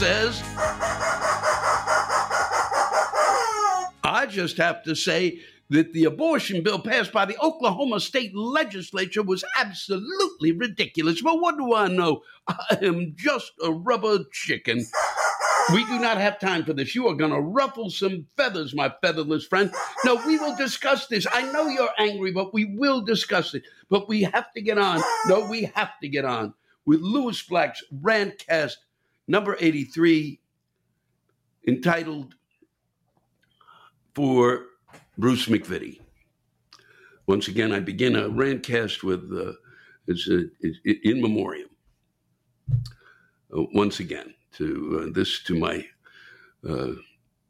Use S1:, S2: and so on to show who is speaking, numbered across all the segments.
S1: Says, I just have to say that the abortion bill passed by the Oklahoma State Legislature was absolutely ridiculous. But what do I know? I am just a rubber chicken. We do not have time for this. You are going to ruffle some feathers, my featherless friend. No, we will discuss this. I know you're angry, but we will discuss it. But we have to get on. No, we have to get on with Lewis Black's Rantcast number 83, entitled For Bruce MacVittie. Once again, I begin a rantcast with uh, it's, uh, it's in memoriam. Uh, once again, to uh, this to my uh,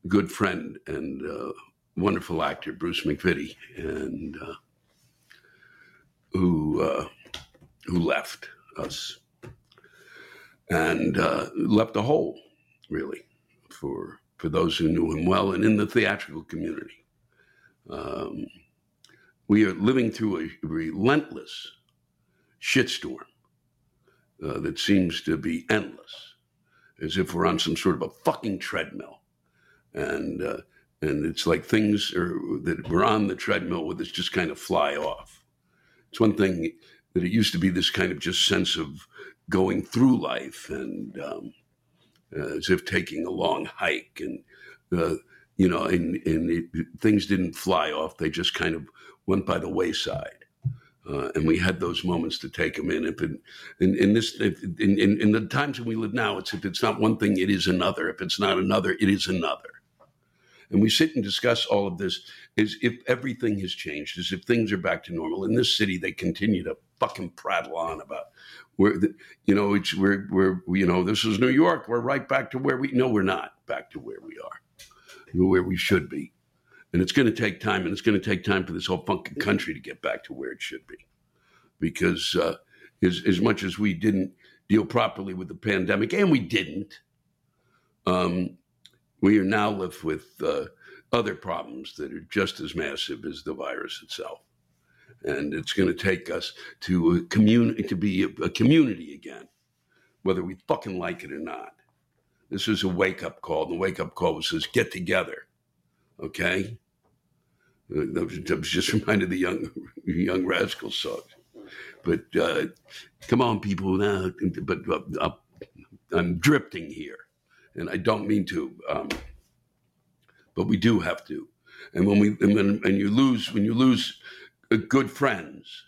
S1: good friend and uh, wonderful actor Bruce MacVittie, and uh, who who left us and uh, left a hole, really, for for those who knew him well and in the theatrical community. Um, we are living through a relentless shitstorm uh, that seems to be endless, as if we're on some sort of a fucking treadmill, and uh, and it's like things are that we're on the treadmill with us just kind of fly off. It's one thing that it used to be this kind of just sense of going through life and um, uh, as if taking a long hike and uh, you know and, and it, things didn't fly off they just kind of went by the wayside uh, and we had those moments to take them in. If it, in, in this, if, in, in, in the times that we live now, it's if it's not one thing, it is another. If it's not another, it is another. And we sit and discuss all of this as if everything has changed, as if things are back to normal. In this city, they continue to fucking prattle on about where, the, you know, it's we're, we're, you know, this is New York. We're right back to where we, no, we're not back to where we are, where we should be. And it's going to take time, and it's going to take time for this whole fucking country to get back to where it should be. Because uh, as, as much as we didn't deal properly with the pandemic, and we didn't, um, we are now left with uh, other problems that are just as massive as the virus itself. And it's going to take us to a community to be a, a community again, whether we fucking like it or not. This is a wake up call. The wake up call was get together. Okay? That was, that was just reminded of the young young rascal song. But uh, come on, people. Now, but uh, I'm drifting here, and I don't mean to. Um, but we do have to. And when we and, when, and you lose when you lose good friends,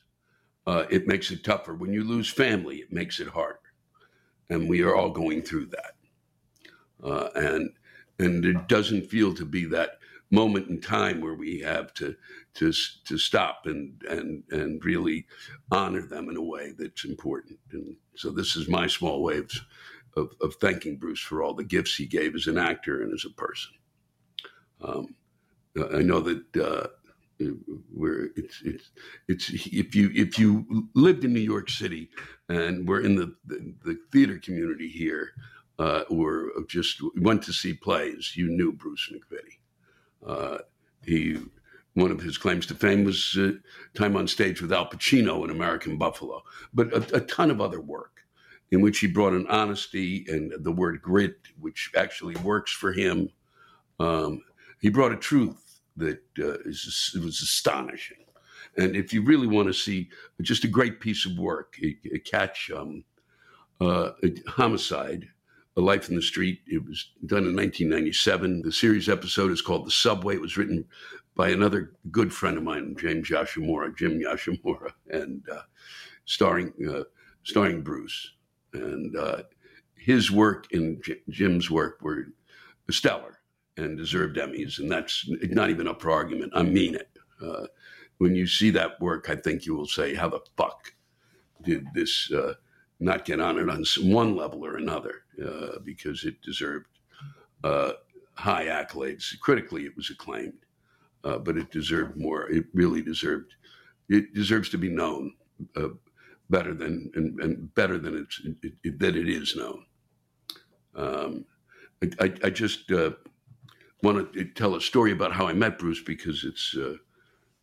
S1: uh, it makes it tougher. When you lose family, it makes it harder, and we are all going through that. Uh, and and it doesn't feel to be that moment in time where we have to to to stop and and and really honor them in a way that's important. And so this is my small way of of, of thanking Bruce for all the gifts he gave as an actor and as a person. Um, I know that uh, where it's it's it's if you if you lived in New York City and were in the the, the theater community here uh, or just went to see plays, you knew Bruce MacVittie. Uh, he one of his claims to fame was uh, time on stage with Al Pacino in American Buffalo, but a, a, ton of other work in which he brought an honesty and the word grit, which actually works for him. Um, he brought a truth that uh, is, was astonishing. And if you really want to see just a great piece of work, catch um, uh, a homicide, a Life in the Street. It was done in 1997. The series episode is called The Subway. It was written by another good friend of mine, James Yoshimura, Jim Yoshimura, and uh, starring uh, starring Bruce. And uh, his work and J- Jim's work were stellar and deserved Emmys, and that's not even up for argument. I mean it. Uh, when you see that work, I think you will say, "How the fuck did this uh, not get honored on one level or another?" Uh, because it deserved uh, high accolades. Critically, it was acclaimed, uh, but it deserved more. It really deserved. It deserves to be known uh, better than and, and, better than it's it, it, that it is known. Um, I, I, just want to tell a story about how I met Bruce because it's uh,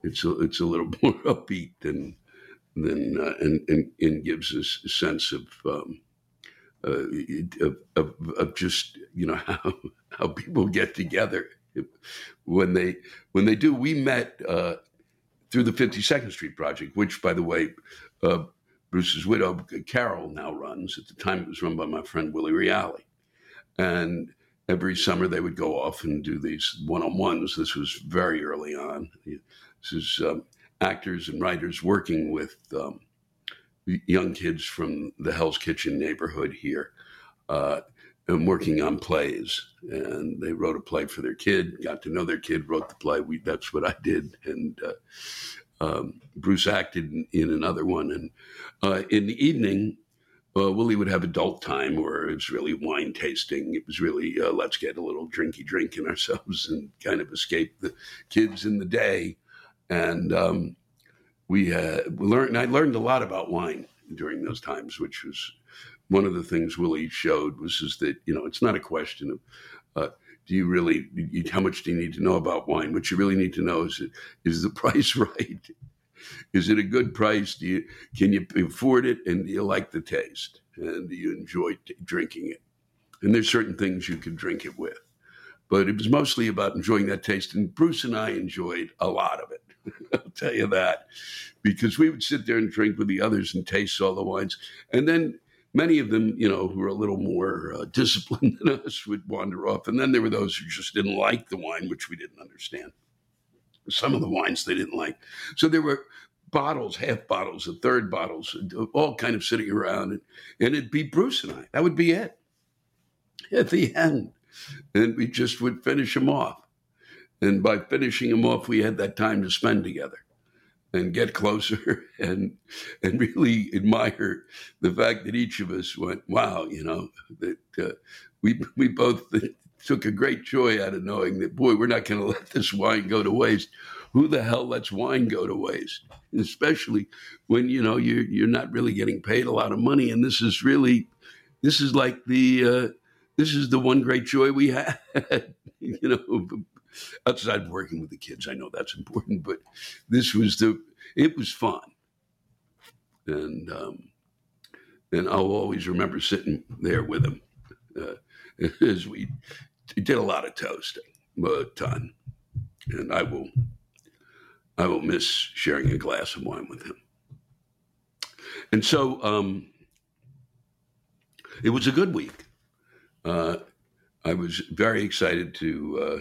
S1: it's a, it's a little more upbeat than than uh, and, and, and gives us a sense of, um, uh, of, of, of just you know how how people get together when they when they do. We met uh, through the Fifty Second Street Project, which, by the way. Uh, Bruce's widow, Carol, now runs. At the time, it was run by my friend Willie Reale. And every summer they would go off and do these one-on-ones. This was very early on. This is um, actors and writers working with um, young kids from the Hell's Kitchen neighborhood here, uh, and working on plays. And they wrote a play for their kid. Got to know their kid. Wrote the play. We, that's what I did. And uh, um, Bruce acted in, in, another one. And uh, in the evening, uh, Willie would have adult time where it was really wine tasting. It was really uh, let's get a little drinky drink in ourselves and kind of escape the kids in the day. And um, we, uh, we learned. I learned a lot about wine during those times, which was one of the things Willie showed was is that you know it's not a question of uh, do you really how much do you need to know about wine? What you really need to know is is the price right? Is it a good price? Do you can you afford it, and do you like the taste, and do you enjoy t- drinking it? And there's certain things you can drink it with, but it was mostly about enjoying that taste. And Bruce and I enjoyed a lot of it. I'll tell you that, because we would sit there and drink with the others and taste all the wines, and then many of them, you know, who were a little more uh, disciplined than us would wander off. And then there were those who just didn't like the wine, which we didn't understand some of the wines they didn't like. So there were bottles, half bottles, and third bottles, all kind of sitting around, and, and it'd be Bruce and I. That would be it at the end, and we just would finish them off. And by finishing them off, we had that time to spend together and get closer and and really admire the fact that each of us went, wow, you know, that uh, we we both took a great joy out of knowing that, boy, we're not going to let this wine go to waste. Who the hell lets wine go to waste? Especially when you know you're you're not really getting paid a lot of money, and this is really, this is like the uh, this is the one great joy we had. you know, outside of working with the kids, I know that's important, but this was the it was fun, and um, and I'll always remember sitting there with him. Uh, as we he did a lot of toasting, a ton, and I will I will miss sharing a glass of wine with him. And so um, it was a good week. Uh, I was very excited to uh,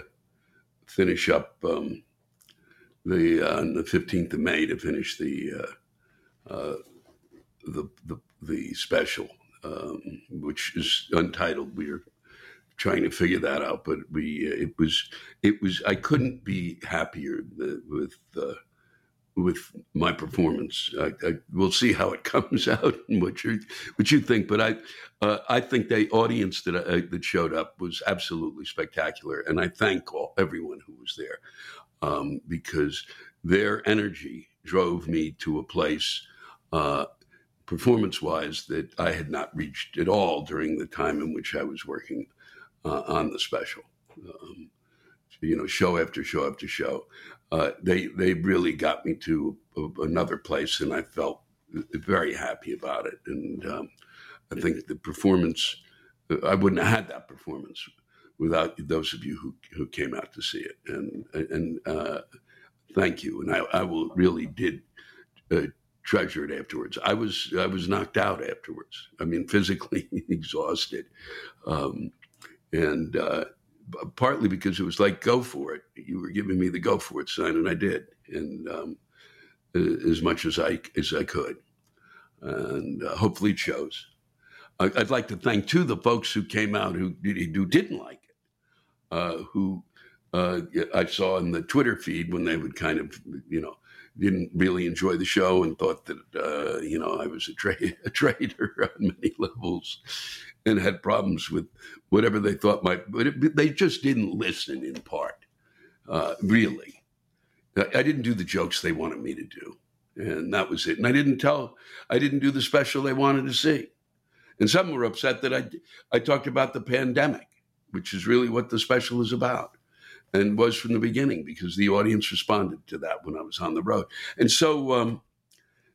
S1: finish up um, the uh, on the fifteenth of May to finish the uh, uh, the, the the special, um, which is untitled. We are trying to figure that out, but we uh, it was it was I couldn't be happier with uh, with my performance. I, I, we'll see how it comes out and what you what you think. But I uh, I think the audience that I, that showed up was absolutely spectacular, and I thank all everyone who was there um, because their energy drove me to a place. Uh, performance wise, that I had not reached at all during the time in which I was working uh, on the special. Um, you know, show after show after show uh, they they really got me to a, another place, and I felt very happy about it. And um, I think the performance, I wouldn't have had that performance without those of you who who came out to see it. And and uh, thank you. And I, I will really did. Uh, treasure it afterwards. I was I was knocked out afterwards. I mean, physically exhausted, um, and uh, partly because it was like go for it. You were giving me the go for it sign, and I did, and um, as much as I as I could, and uh, hopefully it shows. I, would like to thank too the folks who came out who who didn't like it, uh, who uh, I saw in the Twitter feed when they would kind of you know didn't really enjoy the show and thought that uh, you know I was a, tra- a traitor on many levels, and had problems with whatever they thought might, but it, they just didn't listen in part, uh, really. I didn't do the jokes they wanted me to do, and that was it. And I didn't tell, I didn't do the special they wanted to see. And some were upset that I, I talked about the pandemic, which is really what the special is about and was from the beginning because the audience responded to that when I was on the road. And so, um,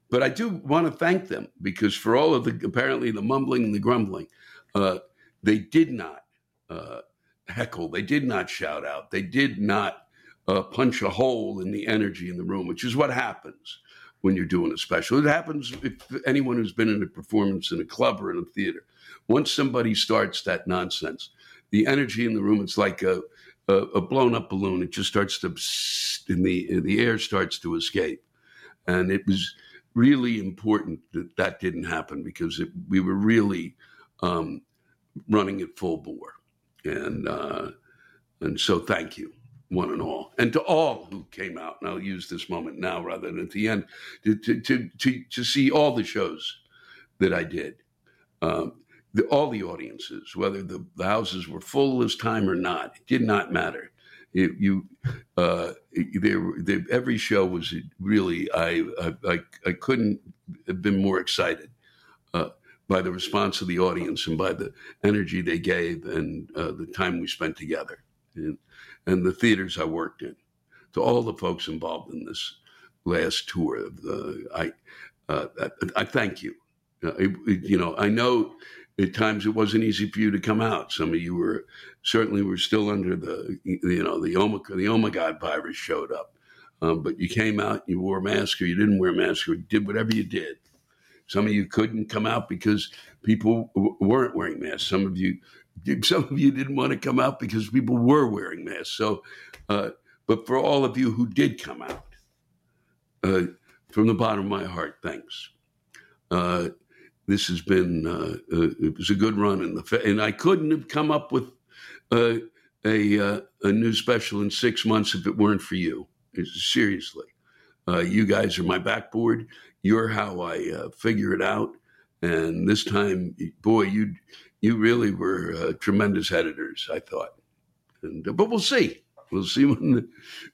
S1: but I do want to thank them because for all of the apparently the mumbling and the grumbling, uh, they did not uh, heckle, they did not shout out, they did not uh, punch a hole in the energy in the room, which is what happens when you're doing a special. It happens if anyone who's been in a performance in a club or in a theater. Once somebody starts that nonsense, the energy in the room, it's like a, a, a blown up balloon. It just starts to, in the, the air starts to escape. And it was really important that that didn't happen because it, we were really um, running it full bore. And, uh, and so thank you, one and all. And to all who came out, and I'll use this moment now rather than at the end, to, to, to, to, to see all the shows that I did. Um, the, all the audiences, whether the, the houses were full this time or not, it did not matter. It, you, uh, every show was really. I, I, I couldn't have been more excited uh, by the response of the audience and by the energy they gave and uh, the time we spent together, and, and, the theaters I worked in. To all the folks involved in this last tour, I, uh, I, I thank you. Uh, it, you know, I know at times it wasn't easy for you to come out. Some of you were certainly were still under the you know the Omicron, the Omicron virus showed up, um, but you came out, you wore a mask or you didn't wear a mask or did whatever you did. Some of you couldn't come out because people w- weren't wearing masks. Some of you, some of you didn't want to come out because people were wearing masks. So, uh, but for all of you who did come out, uh, from the bottom of my heart, thanks. Uh, this has been uh, uh, it was a good run in the and I couldn't have come up with uh, a uh, a new special in six months if it weren't for you. Seriously, uh, you guys are my backboard. You're how I uh, figure it out. And this time, boy, you you really were tremendous editors. I thought, and but we'll see. We'll see when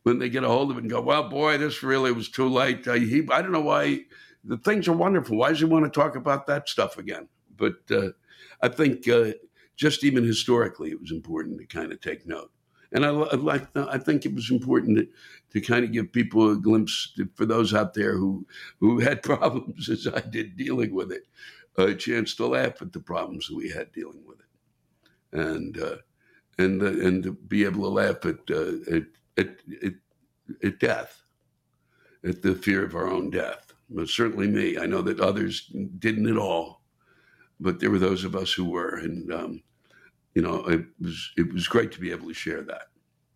S1: when they get a hold of it and go, well, boy, this really was too late. I, he, I don't know why the things are wonderful. Why does he want to talk about that stuff again? But uh, I think uh, just even historically, it was important to kind of take note. And I, I like. I think it was important to, to kind of give people a glimpse to, for those out there who who had problems as I did dealing with it, a chance to laugh at the problems we had dealing with it, and uh, and and to be able to laugh at, uh, at, at, at at death, at the fear of our own death but certainly me. I know that others didn't at all, but there were those of us who were, and um, you know, it was it was great to be able to share that.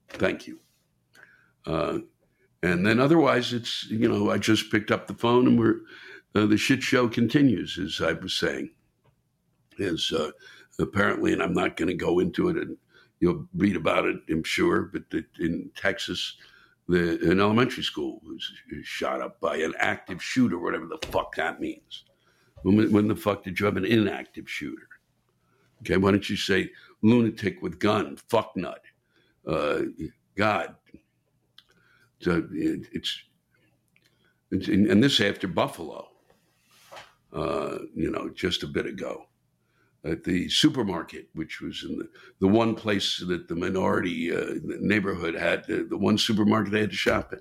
S1: Thank you. Uh, and then otherwise, it's you know, I just picked up the phone and we're uh, the shit show continues, as I was saying. As uh, apparently, and I'm not going to go into it, and you'll read about it, I'm sure, but in Texas, the, an elementary school was shot up by an active shooter, whatever the fuck that means. When, when the fuck did you have an inactive shooter? Okay, why don't you say lunatic with gun, fuck nut? Uh, God, so it, it's, it's and this after Buffalo, uh, you know, just a bit ago at the supermarket, which was in the, the one place that the minority uh, neighborhood had, the, the one supermarket they had to shop in.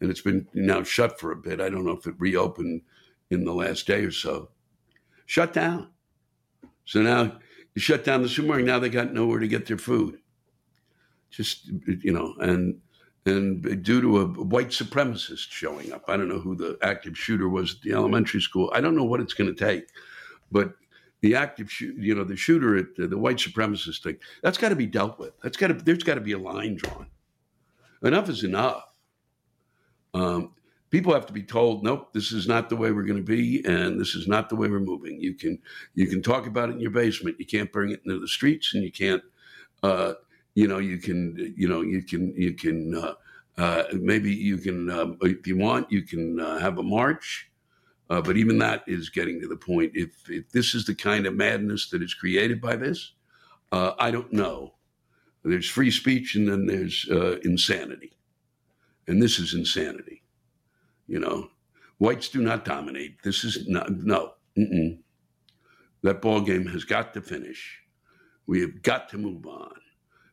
S1: And it's been now shut for a bit. I don't know if it reopened in the last day or so. Shut down. So now you shut down the supermarket. Now they got nowhere to get their food. Just, you know, and and due to a white supremacist showing up. I don't know who the active shooter was at the elementary school. I don't know what it's going to take, but the active shoot, you know, the shooter at the, the white supremacist thing, that's got to be dealt with. That's got to, there's got to be a line drawn. Enough is enough. Um, people have to be told, nope, this is not the way we're going to be, and this is not the way we're moving. You can, you can talk about it in your basement. You can't bring it into the streets, and you can't, uh, you know, you can, you know, you can, you can, uh, uh, maybe you can, uh, if you want, you can uh, have a march. Uh, but even that is getting to the point. If, if this is the kind of madness that is created by this, uh, I don't know. There's free speech and then there's uh, insanity. And this is insanity. You know, whites do not dominate. This is not, no. Mm-mm. That ball game has got to finish. We have got to move on.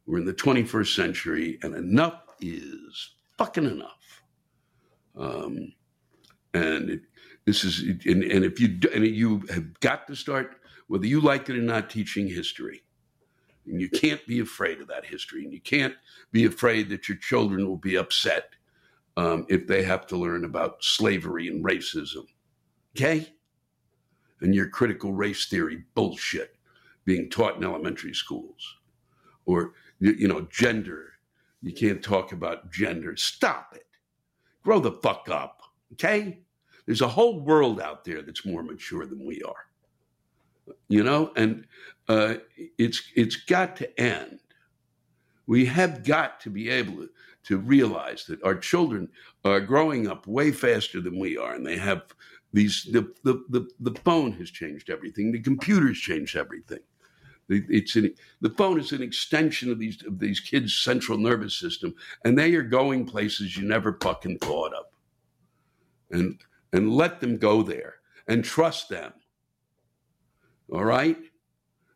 S1: We're in the 21st century, and enough is fucking enough. Um, and it, this is, and, and if you and you have got to start, whether you like it or not, teaching history. And you can't be afraid of that history, and you can't be afraid that your children will be upset um, if they have to learn about slavery and racism. Okay? And your critical race theory bullshit being taught in elementary schools, or you know, gender. You can't talk about gender. Stop it. Grow the fuck up. Okay? There's a whole world out there that's more mature than we are. You know, and uh, it's it's got to end. We have got to be able to, to realize that our children are growing up way faster than we are, and they have these. The the the, the phone has changed everything. The computer's changed everything. It's an, the phone is an extension of these of these kids' central nervous system, and they are going places you never fucking thought of. And and let them go there and trust them. All right?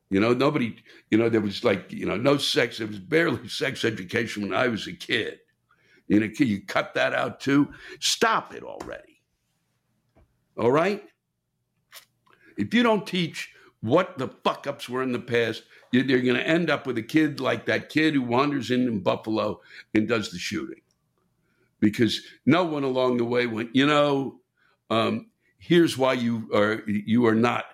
S1: You know, nobody, you know, there was like, you know, no sex. There was barely sex education when I was a kid. You know, can you cut that out too. Stop it already. All right? If you don't teach what the fuck ups were in the past, you're, going to end up with a kid like that kid who wanders in in Buffalo and does the shooting. Because no one along the way went, you know, um, here's why you are you are not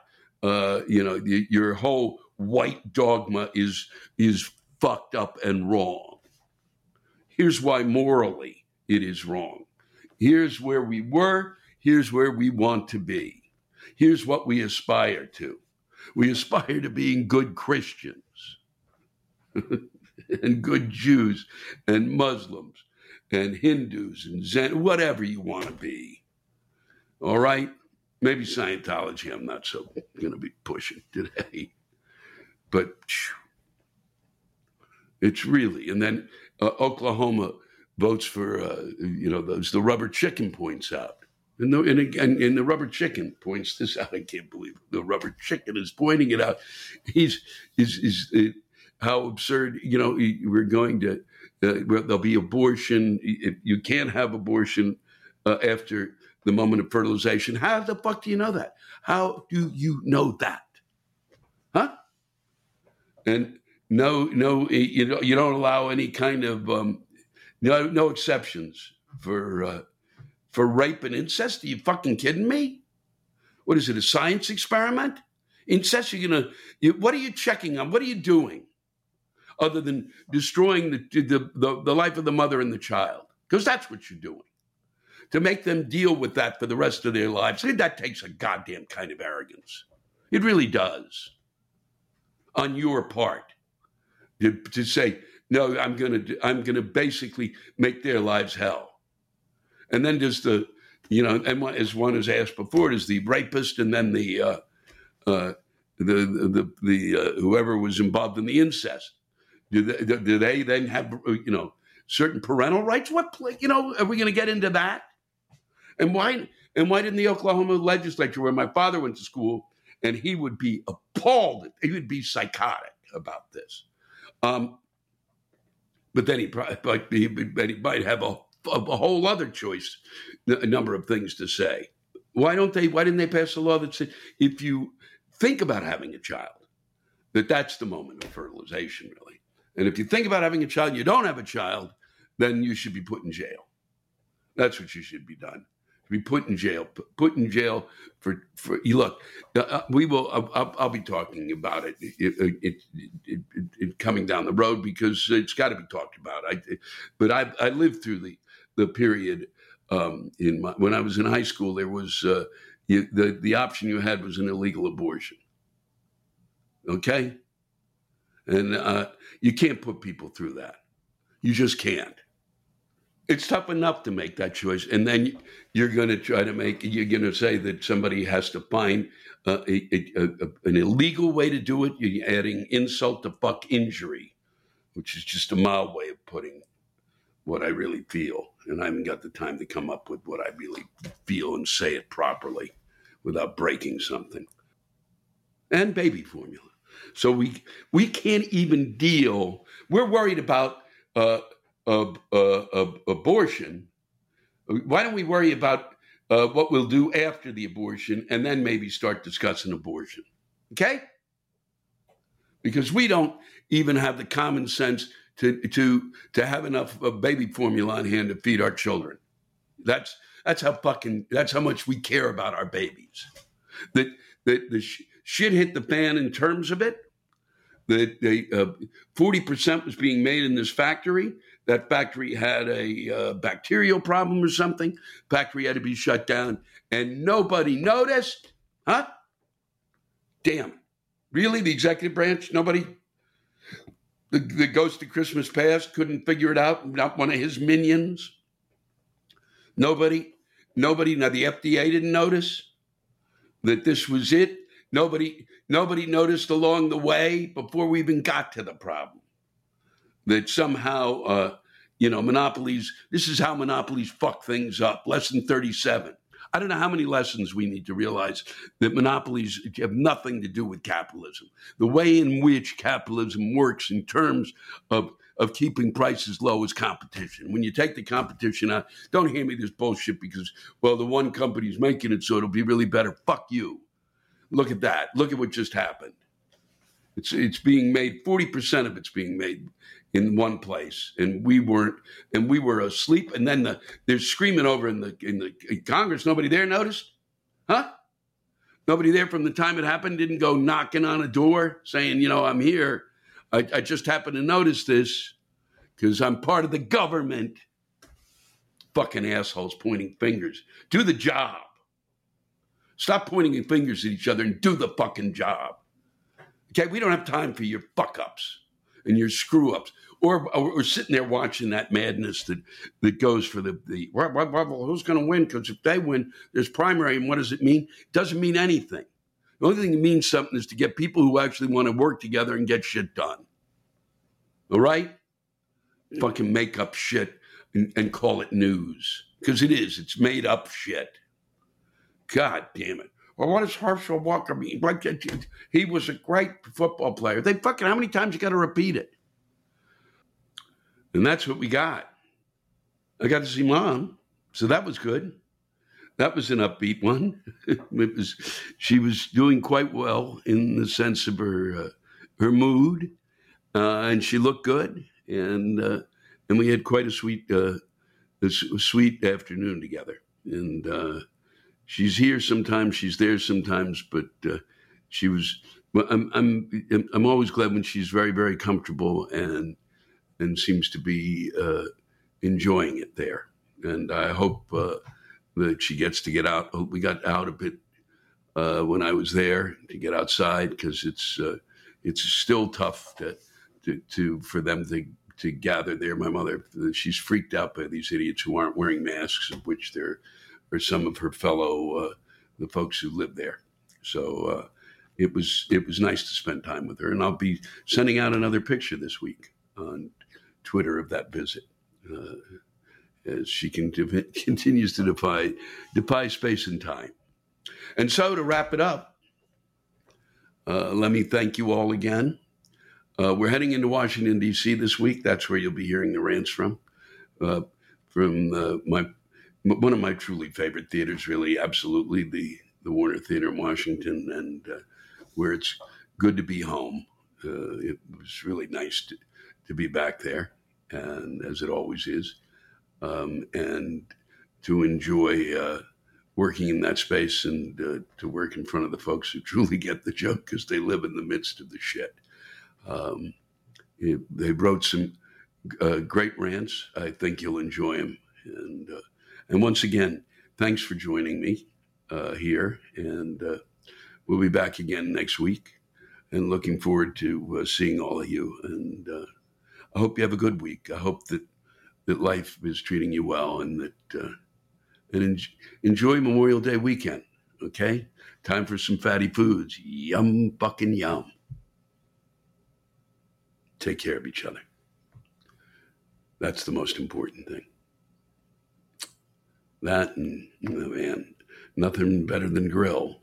S1: uh, you know your whole white dogma is is fucked up and wrong. Here's why morally it is wrong. Here's where we were. Here's where we want to be. Here's what we aspire to. We aspire to being good Christians and good Jews and Muslims and Hindus and Zen, whatever you want to be. All right. Maybe Scientology, I'm not so going to be pushing today. But it's really, and then uh, Oklahoma votes for, uh, you know, those, the rubber chicken points out. And the, and, and, and the rubber chicken points this out. I can't believe it. the rubber chicken is pointing it out. He's is is uh, how absurd. You know, we're going to uh, there'll be abortion. You can't have abortion uh, after the moment of fertilization. How the fuck do you know that? How do you know that? Huh? And no, no, you don't, you don't allow any kind of um, no, no exceptions for uh, for rape and incest. Are you fucking kidding me? What is it? A science experiment? Incest? You're gonna? You, what are you checking on? What are you doing? Other than destroying the, the, the, the life of the mother and the child, because that's what you're doing to make them deal with that for the rest of their lives, that takes a goddamn kind of arrogance. It really does. On your part, to, to say, no, I'm gonna, I'm gonna basically make their lives hell, and then does the, you know, and as one has asked before, is the rapist, and then the, uh, uh, the, the, the, uh, whoever was involved in the incest. Do they, do they then have, you know, certain parental rights? What, you know, are we going to get into that? And why, and why didn't the Oklahoma legislature, where my father went to school, and he would be appalled, he would be psychotic about this. Um, but then he probably, might have a, a, a whole other choice, a number of things to say. Why don't they? Why didn't they pass a law that said if you think about having a child, that that's the moment of fertilization, really? And if you think about having a child, you don't have a child, then you should be put in jail. That's what you should be done. Be put in jail. Put in jail for for. You look, uh, we will. I'll, I'll, be talking about it, it, it, it, coming down the road because it's got to be talked about. I, but I I lived through the the period um, in my, when I was in high school. There was uh, you, the the option you had was an illegal abortion. Okay, and uh, you can't put people through that. You just can't. It's tough enough to make that choice. And then you're going to try to make, you're going to say that somebody has to find uh, a, a, a, an illegal way to do it. You're adding insult to fuck injury, which is just a mild way of putting what I really feel. And I haven't got the time to come up with what I really feel and say it properly without breaking something. And baby formula. So we we can't even deal. We're worried about uh, uh, uh, abortion. Why don't we worry about uh, what we'll do after the abortion and then maybe start discussing abortion? Okay? Because we don't even have the common sense to to to have enough baby formula on hand to feed our children. That's that's how fucking that's how much we care about our babies. That that the sh- shit hit the fan in terms of it. That they uh, forty percent was being made in this factory. That factory had a uh, bacterial problem or something. Factory had to be shut down, and nobody noticed. Huh? Damn. Really, the executive branch? Nobody. The, the ghost of Christmas past couldn't figure it out. Not one of his minions. Nobody. Nobody. Now the FDA didn't notice that this was it. Nobody, nobody noticed along the way before we even got to the problem that somehow, uh, you know, monopolies. This is how monopolies fuck things up. Lesson thirty-seven. I don't know how many lessons we need to realize that monopolies have nothing to do with capitalism. The way in which capitalism works in terms of of keeping prices low is competition. When you take the competition out, don't hand me this bullshit because, well, the one company's making it so it'll be really better. Fuck you. Look at that. Look at what just happened. It's it's being made. Forty percent of it's being made in one place, and we weren't, and we were asleep. And then the, they're screaming over in the in the in Congress. Nobody there noticed, huh? Nobody there from the time it happened didn't go knocking on a door saying, you know, I'm here. I, I just happened to notice this because I'm part of the government. Fucking assholes pointing fingers. Do the job. Stop pointing fingers at each other and do the fucking job. Okay, we don't have time for your fuck ups and your screw ups, or, or, sitting there watching that madness that that goes for the the who's going to win? Because if they win, there's primary, and what does it mean? It doesn't mean anything. The only thing that means something is to get people who actually want to work together and get shit done. All right, fucking make up shit and, and call it news because it is. It's made up shit. God damn it. Well, what does Herschel Walker mean? Like, he was a great football player. They fucking, how many times you got to repeat it? And that's what we got. I got to see mom, so that was good. That was an upbeat one. it was, she was doing quite well in the sense of her uh, her mood, uh, and she looked good, and uh, and we had quite a sweet uh, a sweet afternoon together. And uh, she's here sometimes, she's there sometimes, but uh, she was. Well, I'm I'm I'm always glad when she's very very comfortable and and seems to be uh, enjoying it there. And I hope uh, that she gets to get out. We got out a bit uh, when I was there to get outside because it's uh, it's still tough to, to, to for them to to gather there. My mother, she's freaked out by these idiots who aren't wearing masks, of which there are some of her fellow uh, the folks who live there. So uh, it was it was nice to spend time with her, and I'll be sending out another picture this week on Twitter of that visit. Uh, as she can, continues to defy defy space and time. And so to wrap it up, uh, let me thank you all again. Uh, we're heading into Washington D.C. this week. That's where you'll be hearing the rants from, uh, from uh, my one of my truly favorite theaters. Really, absolutely the the Warner Theater in Washington, and uh, where it's good to be home. Uh, it was really nice to, to be back there, and as it always is, um, and to enjoy uh, working in that space and uh, to work in front of the folks who truly get the joke because they live in the midst of the shit. Um, it, they wrote some uh, great rants. I think you'll enjoy them. And uh, and once again, thanks for joining me uh, here. And uh, we'll be back again next week. And looking forward to seeing all of you. And I hope you have a good week. I hope that that life is treating you well and that uh, and en- enjoy Memorial Day weekend. Okay, time for some fatty foods. Yum, fucking yum. Take care of each other. That's the most important thing. That and oh man, nothing better than grill.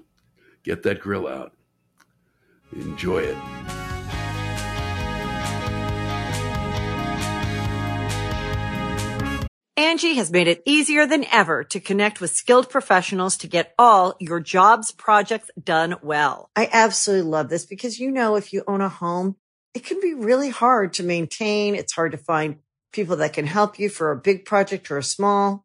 S1: Get that grill out. Enjoy it.
S2: Angie has made it easier than ever to connect with skilled professionals to get all your jobs projects done well. I absolutely love this because, you know, if you own a home, it can be really hard to maintain. It's hard to find people that can help you for a big project or a small.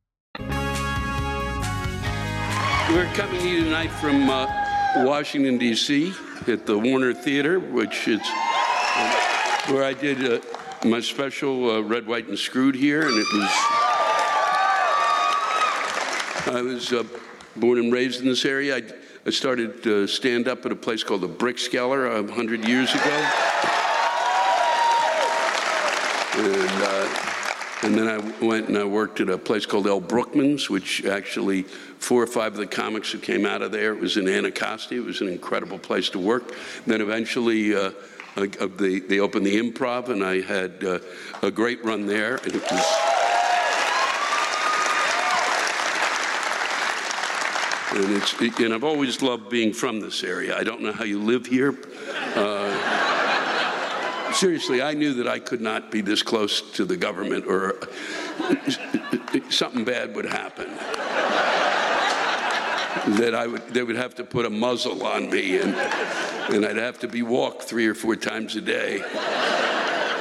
S1: We're coming to you tonight from uh, Washington, D.C. at the Warner Theater, which is uh, where I did uh, my special uh, Red, White, and Screwed here, and it was I was uh, born and raised in this area. I, I started uh, stand up at a place called the Brickskeller a 100 years ago. And, uh, and then I went and I worked at a place called El Brookman's, which actually four or five of the comics who came out of there, it was in Anacostia. It was an incredible place to work. Then eventually, uh, uh, they, they opened the improv, and I had uh, a great run there. And it was. And, it's, and I've always loved being from this area. I don't know how you live here. Uh, seriously, I knew that I could not be this close to the government or something bad would happen. that I would, they would have to put a muzzle on me and, and I'd have to be walked three or four times a day.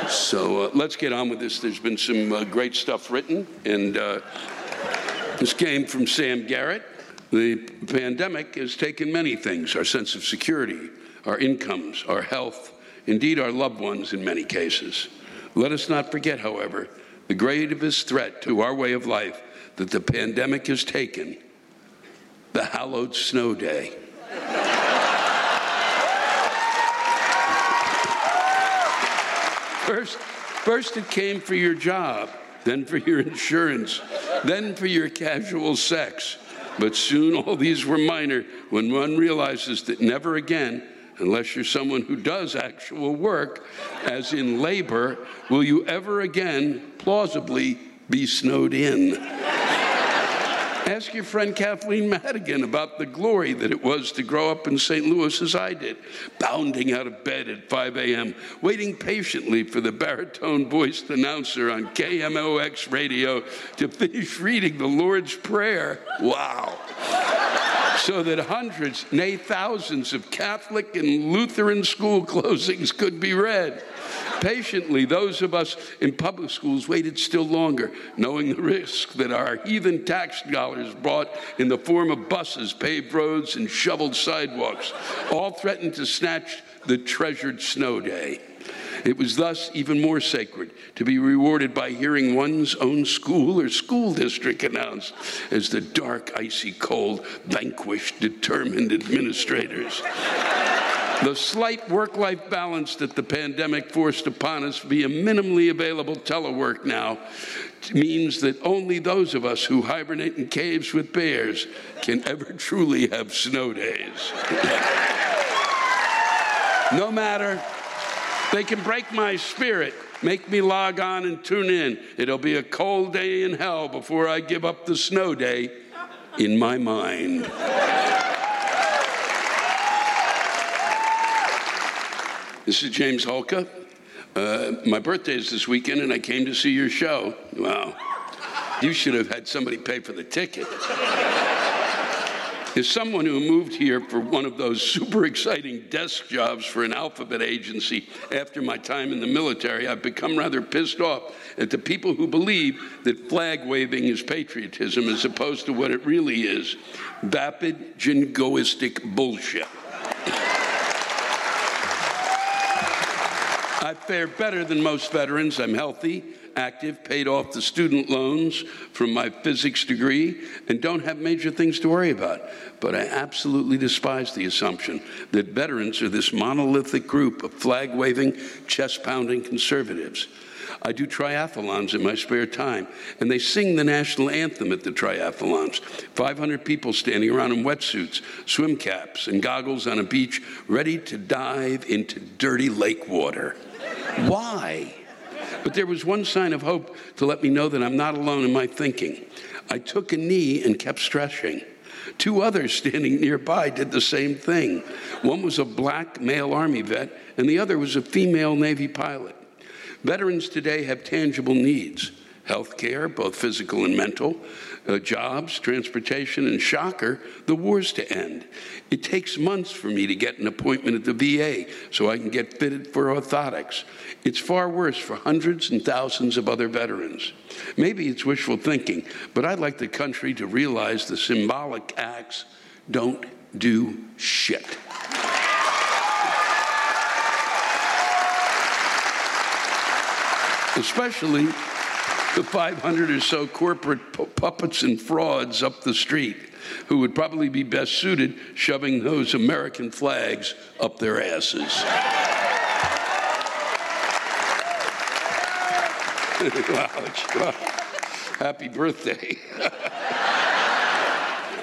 S1: So uh, let's get on with this. There's been some uh, great stuff written, and uh, this came from Sam Garrett. The pandemic has taken many things our sense of security, our incomes, our health, indeed our loved ones in many cases. Let us not forget, however, the gravest threat to our way of life that the pandemic has taken the hallowed snow day. First, first it came for your job, then for your insurance, then for your casual sex But soon all these were minor when one realizes that never again, unless you're someone who does actual work, as in labor, will you ever again plausibly be snowed in. Ask your friend Kathleen Madigan about the glory that it was to grow up in St. Louis as I did, bounding out of bed at 5 a.m., waiting patiently for the baritone voiced announcer on KMOX radio to finish reading the Lord's Prayer. Wow. So that hundreds, nay, thousands of Catholic and Lutheran school closings could be read. Patiently, those of us in public schools waited still longer, knowing the risk that our heathen tax dollars brought in the form of buses, paved roads, and shoveled sidewalks all threatened to snatch the treasured snow day. It was thus even more sacred to be rewarded by hearing one's own school or school district announced as the dark, icy cold vanquished determined administrators. The slight work life balance that the pandemic forced upon us via minimally available telework now means that only those of us who hibernate in caves with bears can ever truly have snow days. no matter, they can break my spirit, make me log on and tune in. It'll be a cold day in hell before I give up the snow day in my mind. This is James Holka. Uh, my birthday is this weekend, and I came to see your show. Wow. You should have had somebody pay for the ticket. As someone who moved here for one of those super exciting desk jobs for an alphabet agency after my time in the military, I've become rather pissed off at the people who believe that flag waving is patriotism as opposed to what it really is vapid, jingoistic bullshit. I fare better than most veterans. I'm healthy, active, paid off the student loans from my physics degree, and don't have major things to worry about. But I absolutely despise the assumption that veterans are this monolithic group of flag waving, chest pounding conservatives. I do triathlons in my spare time, and they sing the national anthem at the triathlons. 500 people standing around in wetsuits, swim caps, and goggles on a beach, ready to dive into dirty lake water. Why? But there was one sign of hope to let me know that I'm not alone in my thinking. I took a knee and kept stretching. Two others standing nearby did the same thing. One was a black male Army vet, and the other was a female Navy pilot. Veterans today have tangible needs health care, both physical and mental, uh, jobs, transportation, and shocker, the war's to end. It takes months for me to get an appointment at the VA so I can get fitted for orthotics. It's far worse for hundreds and thousands of other veterans. Maybe it's wishful thinking, but I'd like the country to realize the symbolic acts don't do shit. Especially the 500 or so corporate pu- puppets and frauds up the street who would probably be best suited shoving those American flags up their asses. wow, happy birthday.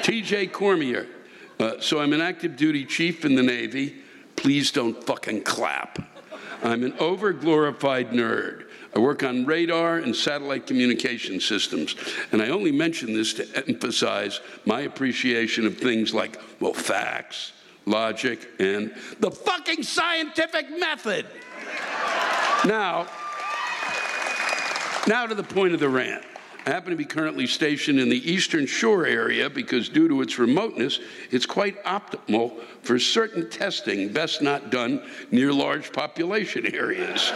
S1: TJ Cormier. Uh, so I'm an active duty chief in the Navy. Please don't fucking clap. I'm an overglorified nerd. I work on radar and satellite communication systems. And I only mention this to emphasize my appreciation of things like, well, facts, logic, and the fucking scientific method. now, now to the point of the rant. I happen to be currently stationed in the Eastern Shore area because, due to its remoteness, it's quite optimal for certain testing best not done near large population areas.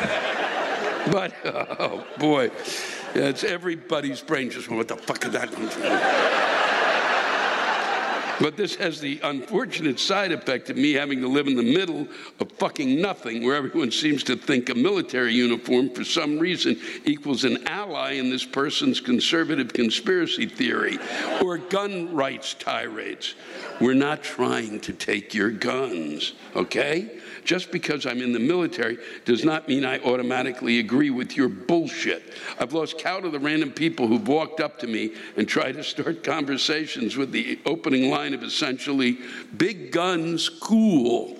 S1: But, oh boy, it's everybody's brain just went, what the fuck is that? But this has the unfortunate side effect of me having to live in the middle of fucking nothing, where everyone seems to think a military uniform for some reason equals an ally in this person's conservative conspiracy theory or gun rights tirades. We're not trying to take your guns, okay? Just because I'm in the military does not mean I automatically agree with your bullshit. I've lost count of the random people who've walked up to me and tried to start conversations with the opening line of essentially, big guns, cool.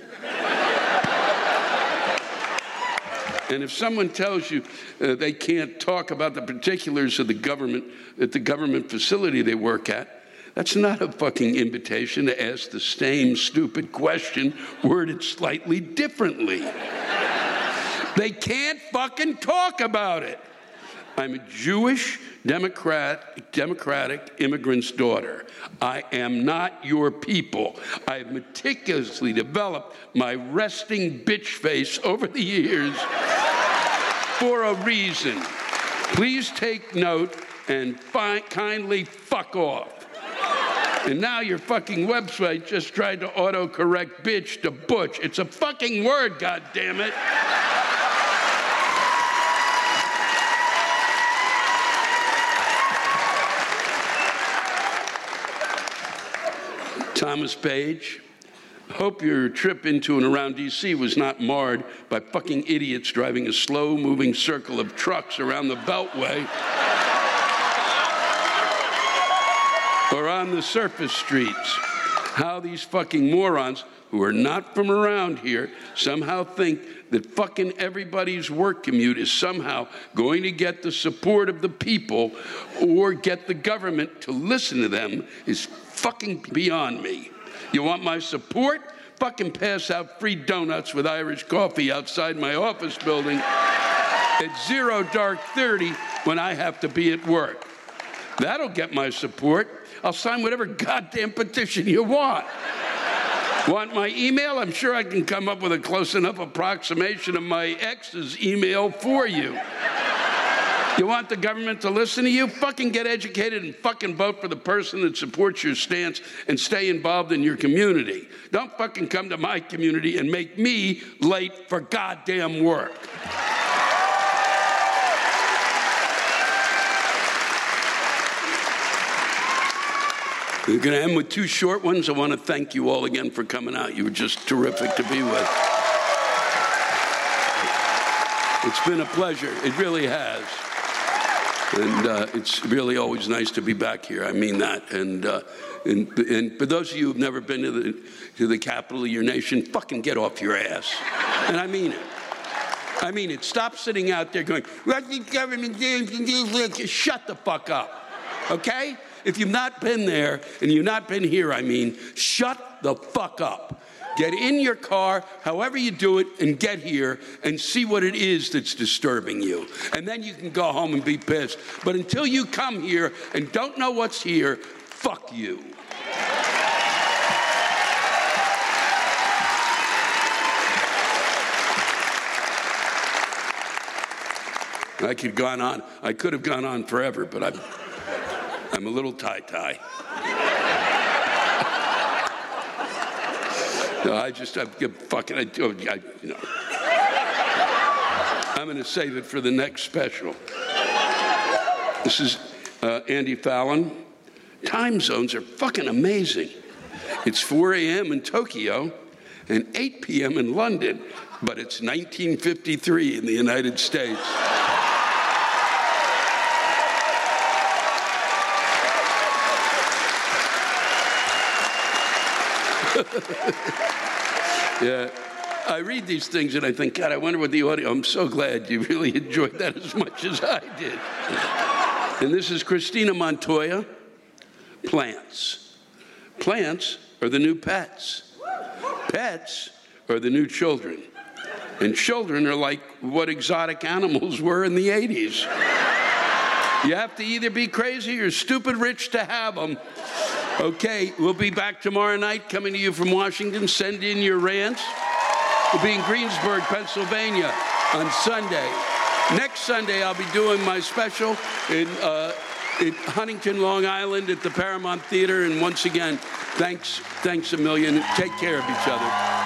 S1: And if someone tells you uh, they can't talk about the particulars of the government at the government facility they work at, that's not a fucking invitation to ask the same stupid question worded slightly differently. they can't fucking talk about it. I'm a Jewish Democrat, Democratic immigrant's daughter. I am not your people. I have meticulously developed my resting bitch face over the years for a reason. Please take note and fi- kindly fuck off. And now your fucking website just tried to autocorrect bitch to butch. It's a fucking word, God damn it. Thomas Page. Hope your trip into and around DC was not marred by fucking idiots driving a slow moving circle of trucks around the Beltway or on the surface streets. How these fucking morons who are not from around here somehow think that fucking everybody's work commute is somehow going to get the support of the people or get the government to listen to them is fucking beyond me. You want my support? Fucking pass out free donuts with Irish coffee outside my office building at zero dark 30 when I have to be at work. That'll get my support. I'll sign whatever goddamn petition you want. Want my email? I'm sure I can come up with a close enough approximation of my ex's email for you. You want the government to listen to you? Fucking get educated and fucking vote for the person that supports your stance and stay involved in your community. Don't fucking come to my community and make me late for goddamn work. We're going to end with two short ones. I want to thank you all again for coming out. You were just terrific to be with. It's been a pleasure. It really has. And uh, it's really always nice to be back here. I mean that. And, uh, and, and for those of you who've never been to the, to the capital of your nation, fucking get off your ass. And I mean it. I mean it. Stop sitting out there going, what the government do? Shut the fuck up. Okay? If you've not been there, and you've not been here, I mean, shut the fuck up. Get in your car, however you do it, and get here and see what it is that's disturbing you. And then you can go home and be pissed. But until you come here and don't know what's here, fuck you. I could gone on. I could have gone on forever, but I'm, I'm a little tie-tie. No, I just, I'm fucking, I, I, you know. I'm going to save it for the next special. This is uh, Andy Fallon. Time zones are fucking amazing. It's 4 a.m. in Tokyo and 8 p.m. in London, but it's 1953 in the United States. Yeah. I read these things and I think, God, I wonder what the audio. I'm so glad you really enjoyed that as much as I did. and this is Christina Montoya. Plants. Plants are the new pets. Pets are the new children. And children are like what exotic animals were in the 80s. You have to either be crazy or stupid rich to have them. Okay, we'll be back tomorrow night coming to you from Washington. Send in your rants. We'll be in Greensburg, Pennsylvania on Sunday. Next Sunday, I'll be doing my special in, uh, in Huntington, Long Island at the Paramount Theater. And once again, thanks, thanks a million. Take care of each other.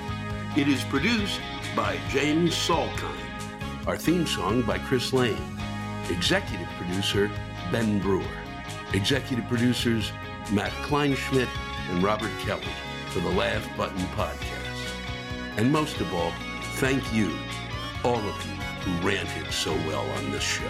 S1: It is produced by James Salkind. Our theme song by Chris Lane. Executive producer Ben Brewer. Executive producers Matt Kleinschmidt and Robert Kelly for the Laugh Button Podcast. And most of all, thank you, all of you who ranted so well on this show.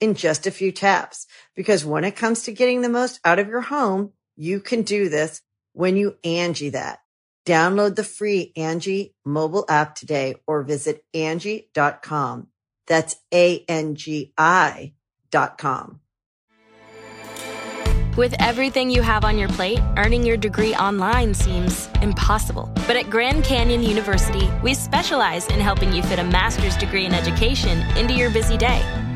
S2: in just a few taps. Because when it comes to getting the most out of your home, you can do this when you Angi that. Download the free Angi mobile app today or visit Angi.com. That's A-N-G-I dot com.
S3: With everything you have on your plate, earning your degree online seems impossible. But at Grand Canyon University, we specialize in helping you fit a master's degree in education into your busy day.